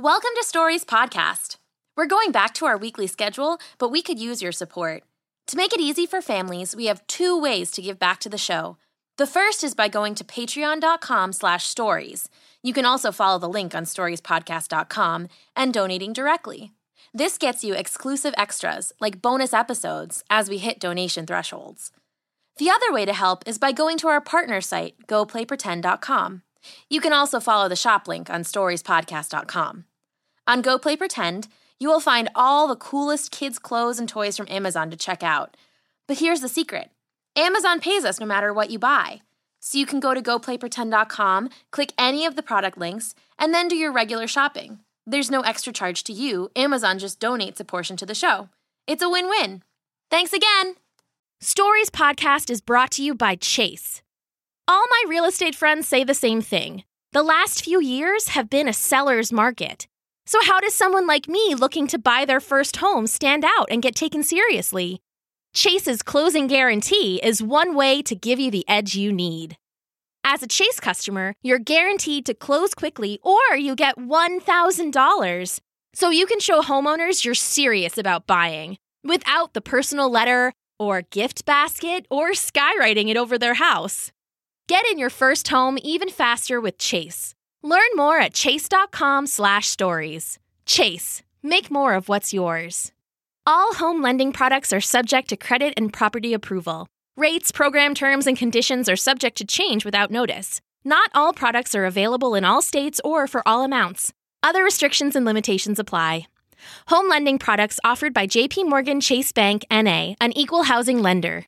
Welcome to Stories Podcast. We're going back to our weekly schedule, but we could use your support. To make it easy for families, we have two ways to give back to the show. The first is by going to patreon.com slash stories. You can also follow the link on storiespodcast.com and donating directly. This gets you exclusive extras, like bonus episodes, as we hit donation thresholds. The other way to help is by going to our partner site, goplaypretend.com. You can also follow the shop link on storiespodcast.com. On Go Play Pretend, you will find all the coolest kids' clothes and toys from Amazon to check out. But here's the secret Amazon pays us no matter what you buy. So you can go to goplaypretend.com, click any of the product links, and then do your regular shopping. There's no extra charge to you. Amazon just donates a portion to the show. It's a win win. Thanks again. Stories Podcast is brought to you by Chase. All my real estate friends say the same thing. The last few years have been a seller's market. So, how does someone like me looking to buy their first home stand out and get taken seriously? Chase's closing guarantee is one way to give you the edge you need. As a Chase customer, you're guaranteed to close quickly or you get $1,000. So you can show homeowners you're serious about buying without the personal letter or gift basket or skywriting it over their house. Get in your first home even faster with Chase. Learn more at chase.com/stories. Chase, make more of what's yours. All home lending products are subject to credit and property approval. Rates, program terms, and conditions are subject to change without notice. Not all products are available in all states or for all amounts. Other restrictions and limitations apply. Home lending products offered by JP Morgan Chase Bank NA, an equal housing lender.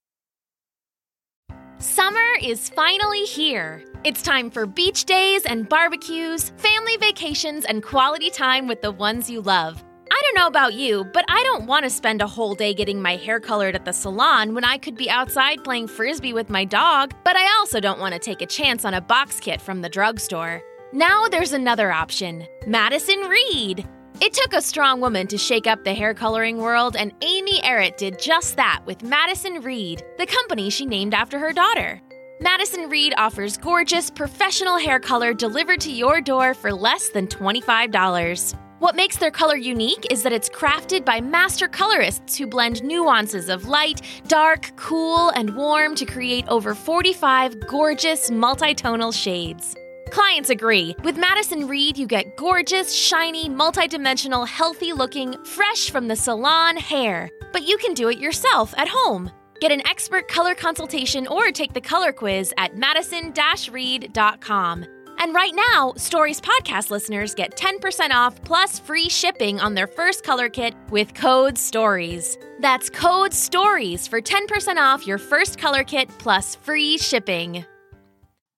Summer is finally here. It's time for beach days and barbecues, family vacations, and quality time with the ones you love. I don't know about you, but I don't want to spend a whole day getting my hair colored at the salon when I could be outside playing frisbee with my dog, but I also don't want to take a chance on a box kit from the drugstore. Now there's another option Madison Reed. It took a strong woman to shake up the hair coloring world, and Amy Errett did just that with Madison Reed, the company she named after her daughter. Madison Reed offers gorgeous, professional hair color delivered to your door for less than $25. What makes their color unique is that it's crafted by master colorists who blend nuances of light, dark, cool, and warm to create over 45 gorgeous multitonal shades. Clients agree. With Madison Reed, you get gorgeous, shiny, multidimensional, healthy looking, fresh from the salon hair. But you can do it yourself at home. Get an expert color consultation or take the color quiz at madison read.com. And right now, Stories Podcast listeners get 10% off plus free shipping on their first color kit with code STORIES. That's code STORIES for 10% off your first color kit plus free shipping.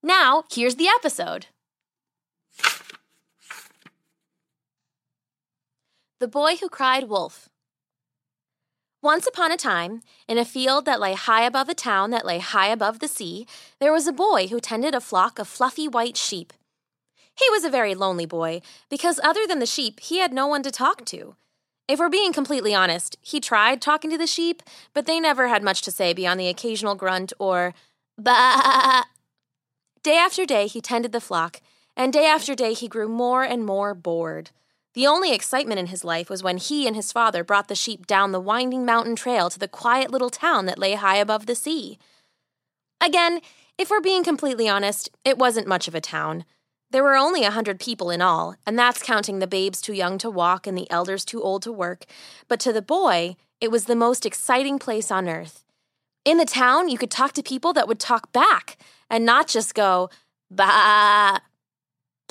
Now, here's the episode. The Boy Who Cried Wolf. Once upon a time, in a field that lay high above a town that lay high above the sea, there was a boy who tended a flock of fluffy white sheep. He was a very lonely boy, because other than the sheep, he had no one to talk to. If we're being completely honest, he tried talking to the sheep, but they never had much to say beyond the occasional grunt or ba. Day after day, he tended the flock, and day after day, he grew more and more bored. The only excitement in his life was when he and his father brought the sheep down the winding mountain trail to the quiet little town that lay high above the sea. Again, if we're being completely honest, it wasn't much of a town. There were only a hundred people in all, and that's counting the babes too young to walk and the elders too old to work. But to the boy, it was the most exciting place on earth. In the town, you could talk to people that would talk back and not just go, bah.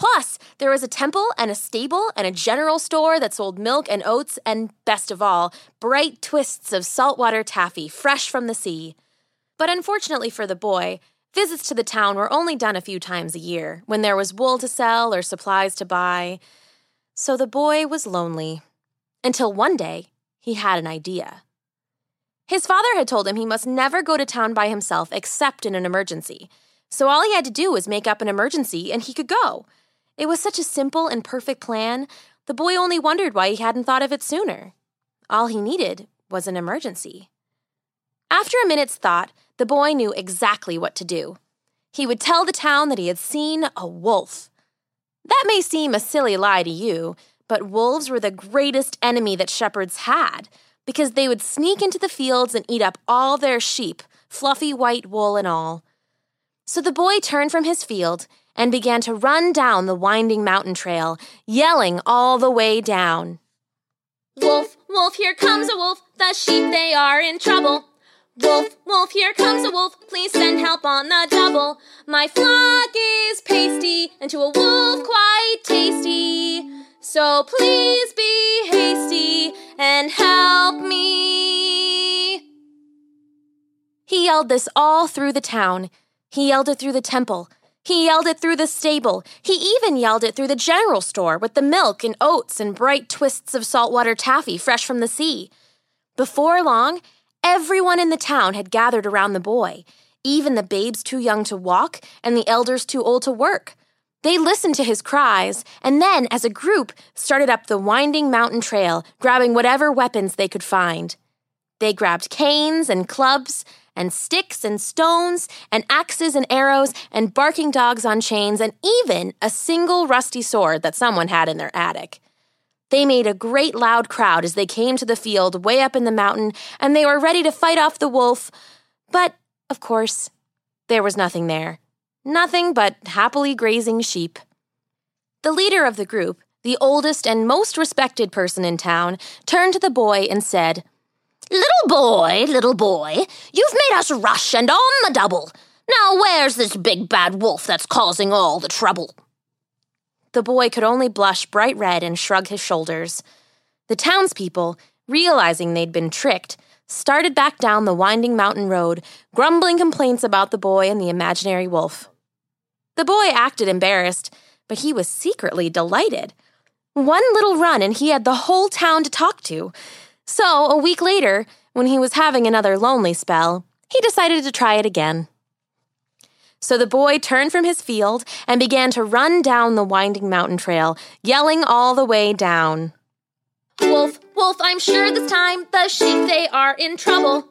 Plus, there was a temple and a stable and a general store that sold milk and oats and, best of all, bright twists of saltwater taffy fresh from the sea. But unfortunately for the boy, Visits to the town were only done a few times a year, when there was wool to sell or supplies to buy. So the boy was lonely. Until one day, he had an idea. His father had told him he must never go to town by himself except in an emergency. So all he had to do was make up an emergency and he could go. It was such a simple and perfect plan, the boy only wondered why he hadn't thought of it sooner. All he needed was an emergency. After a minute's thought, the boy knew exactly what to do. He would tell the town that he had seen a wolf. That may seem a silly lie to you, But wolves were the greatest enemy that shepherds had because they would sneak into the fields and eat up all their sheep, fluffy white wool and all. So the boy turned from his field and began to run down the winding mountain trail, yelling all the way down. Wolf, wolf, here comes a wolf, the sheep they are in trouble. Wolf, wolf, here comes a wolf, please send help on the double. My flock is pasty, and to a wolf quite tasty. So please be hasty and help me. He yelled this all through the town. He yelled it through the temple. He yelled it through the stable. He even yelled it through the general store with the milk and oats and bright twists of saltwater taffy fresh from the sea. Before long, everyone in the town had gathered around the boy, even the babes too young to walk and the elders too old to work. They listened to his cries and then, as a group, started up the winding mountain trail, grabbing whatever weapons they could find. They grabbed canes and clubs, and sticks and stones, and axes and arrows, and barking dogs on chains, and even a single rusty sword that someone had in their attic. They made a great loud crowd as they came to the field way up in the mountain, and they were ready to fight off the wolf. But, of course, there was nothing there. Nothing but happily grazing sheep. The leader of the group, the oldest and most respected person in town, turned to the boy and said, Little boy, little boy, you've made us rush and on the double. Now where's this big bad wolf that's causing all the trouble? The boy could only blush bright red and shrug his shoulders. The townspeople, realizing they'd been tricked, started back down the winding mountain road, grumbling complaints about the boy and the imaginary wolf. The boy acted embarrassed, but he was secretly delighted. One little run and he had the whole town to talk to. So, a week later, when he was having another lonely spell, he decided to try it again. So the boy turned from his field and began to run down the winding mountain trail, yelling all the way down. Wolf, wolf, I'm sure this time the sheep they are in trouble.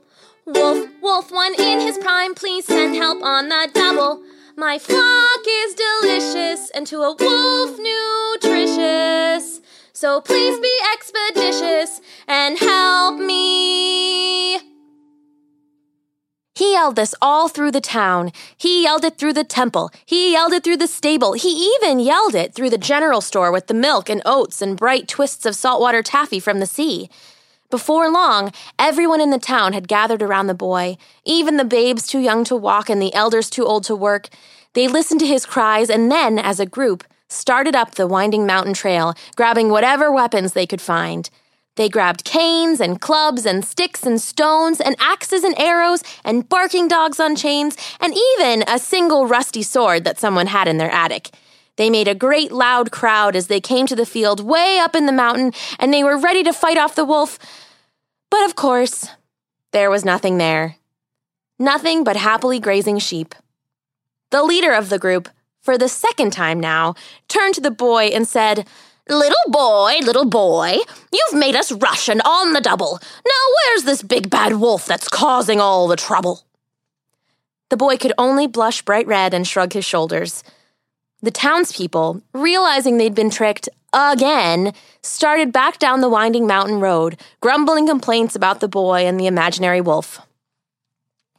Wolf, wolf, one in his prime, please send help on the double. My flock is delicious and to a wolf nutritious. So please be expeditious and help me. He yelled this all through the town. He yelled it through the temple. He yelled it through the stable. He even yelled it through the general store with the milk and oats and bright twists of saltwater taffy from the sea. Before long, everyone in the town had gathered around the boy, even the babes too young to walk and the elders too old to work. They listened to his cries and then, as a group, started up the winding mountain trail, grabbing whatever weapons they could find. They grabbed canes and clubs and sticks and stones and axes and arrows and barking dogs on chains and even a single rusty sword that someone had in their attic. They made a great loud crowd as they came to the field way up in the mountain and they were ready to fight off the wolf. But of course, there was nothing there. Nothing but happily grazing sheep. The leader of the group, for the second time now, turned to the boy and said, Little boy, little boy, you've made us rush and on the double. Now where's this big bad wolf that's causing all the trouble? The boy could only blush bright red and shrug his shoulders. The townspeople, realizing they'd been tricked again, started back down the winding mountain road, grumbling complaints about the boy and the imaginary wolf.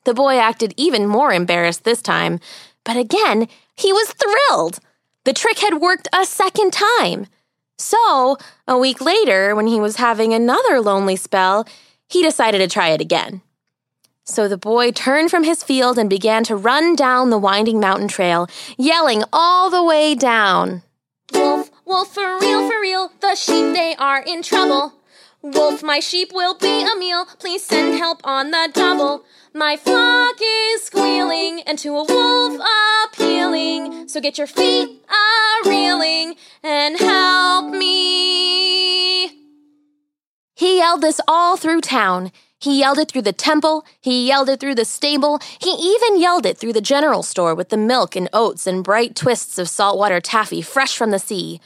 The boy acted even more embarrassed this time, but again, he was thrilled. The trick had worked a second time. So, a week later, when he was having another lonely spell, he decided to try it again. So the boy turned from his field and began to run down the winding mountain trail, yelling all the way down. Wolf, wolf, for real, for real, the sheep they are in trouble. Wolf, my sheep will be a meal, please send help on the double. My flock is squealing, and to a wolf appealing. So get your feet a reeling and help me. He yelled this all through town. He yelled it through the temple. He yelled it through the stable. He even yelled it through the general store with the milk and oats and bright twists of saltwater taffy fresh from the sea.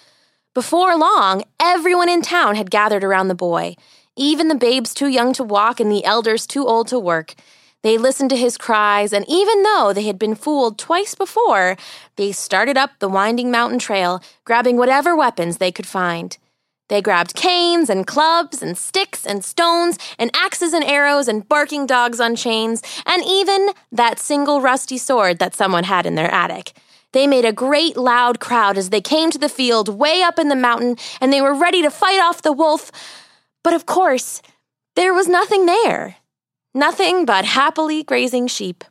Before long, everyone in town had gathered around the boy, even the babes too young to walk and the elders too old to work. They listened to his cries, and even though they had been fooled twice before, they started up the winding mountain trail, grabbing whatever weapons they could find. They grabbed canes and clubs and sticks and stones and axes and arrows and barking dogs on chains and even that single rusty sword that someone had in their attic. They made a great loud crowd as they came to the field way up in the mountain and they were ready to fight off the wolf. But of course, there was nothing there. Nothing but happily grazing sheep.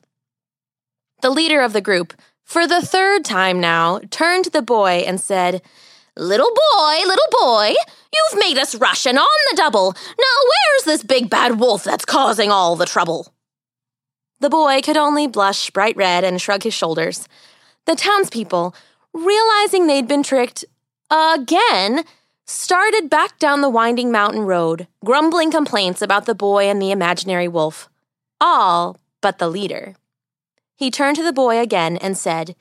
The leader of the group, for the third time now, turned to the boy and said, Little boy, little boy, you've made us rush and on the double. Now where's this big bad wolf that's causing all the trouble? The boy could only blush bright red and shrug his shoulders. The townspeople, realizing they'd been tricked again, started back down the winding mountain road, grumbling complaints about the boy and the imaginary wolf. All but the leader. He turned to the boy again and said,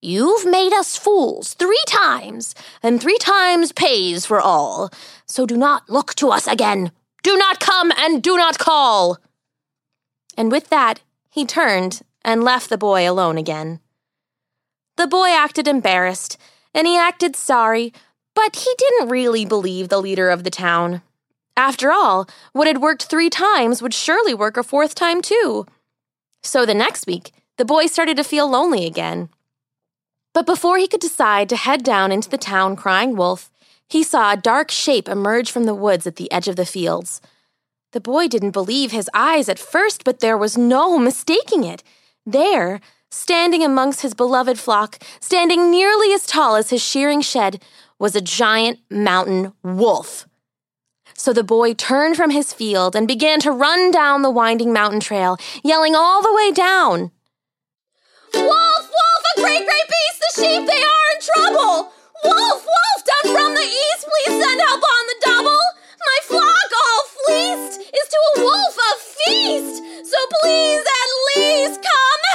You've made us fools three times, and three times pays for all. So do not look to us again. Do not come and do not call. And with that, he turned and left the boy alone again. The boy acted embarrassed, and he acted sorry, but he didn't really believe the leader of the town. After all, what had worked three times would surely work a fourth time too. So the next week, the boy started to feel lonely again. But before he could decide to head down into the town crying wolf, he saw a dark shape emerge from the woods at the edge of the fields. The boy didn't believe his eyes at first, but there was no mistaking it. There, standing amongst his beloved flock, standing nearly as tall as his shearing shed, was a giant mountain wolf. So the boy turned from his field and began to run down the winding mountain trail, yelling all the way down. Wolf, wolf, a great, great beast! The sheep, they are in trouble! Wolf, wolf, down from the east, please send help on the double! My flock, all fleeced, is to a wolf a feast! So please, at least, come!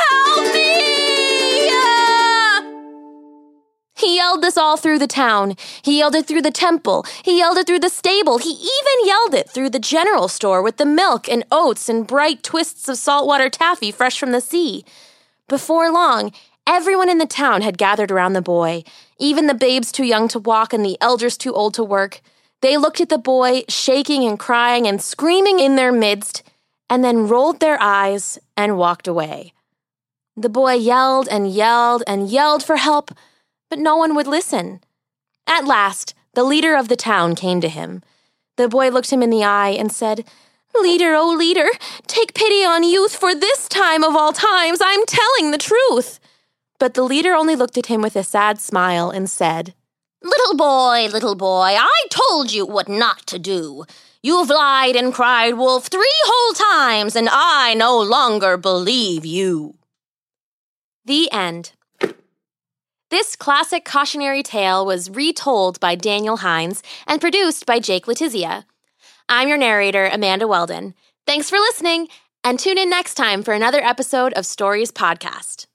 He yelled this all through the town. He yelled it through the temple. He yelled it through the stable. He even yelled it through the general store with the milk and oats and bright twists of saltwater taffy fresh from the sea. Before long, everyone in the town had gathered around the boy, even the babes too young to walk and the elders too old to work. They looked at the boy, shaking and crying and screaming in their midst, and then rolled their eyes and walked away. The boy yelled and yelled and yelled for help, but no one would listen. At last, the leader of the town came to him. The boy looked him in the eye and said, Leader, oh leader, take pity on youth, for this time of all times I'm telling the truth. But the leader only looked at him with a sad smile and said, Little boy, little boy, I told you what not to do. You've lied and cried wolf three whole times, and I no longer believe you. The end. This classic cautionary tale was retold by Daniel Hines and produced by Jake Letizia. I'm your narrator, Amanda Weldon. Thanks for listening, and tune in next time for another episode of Stories Podcast.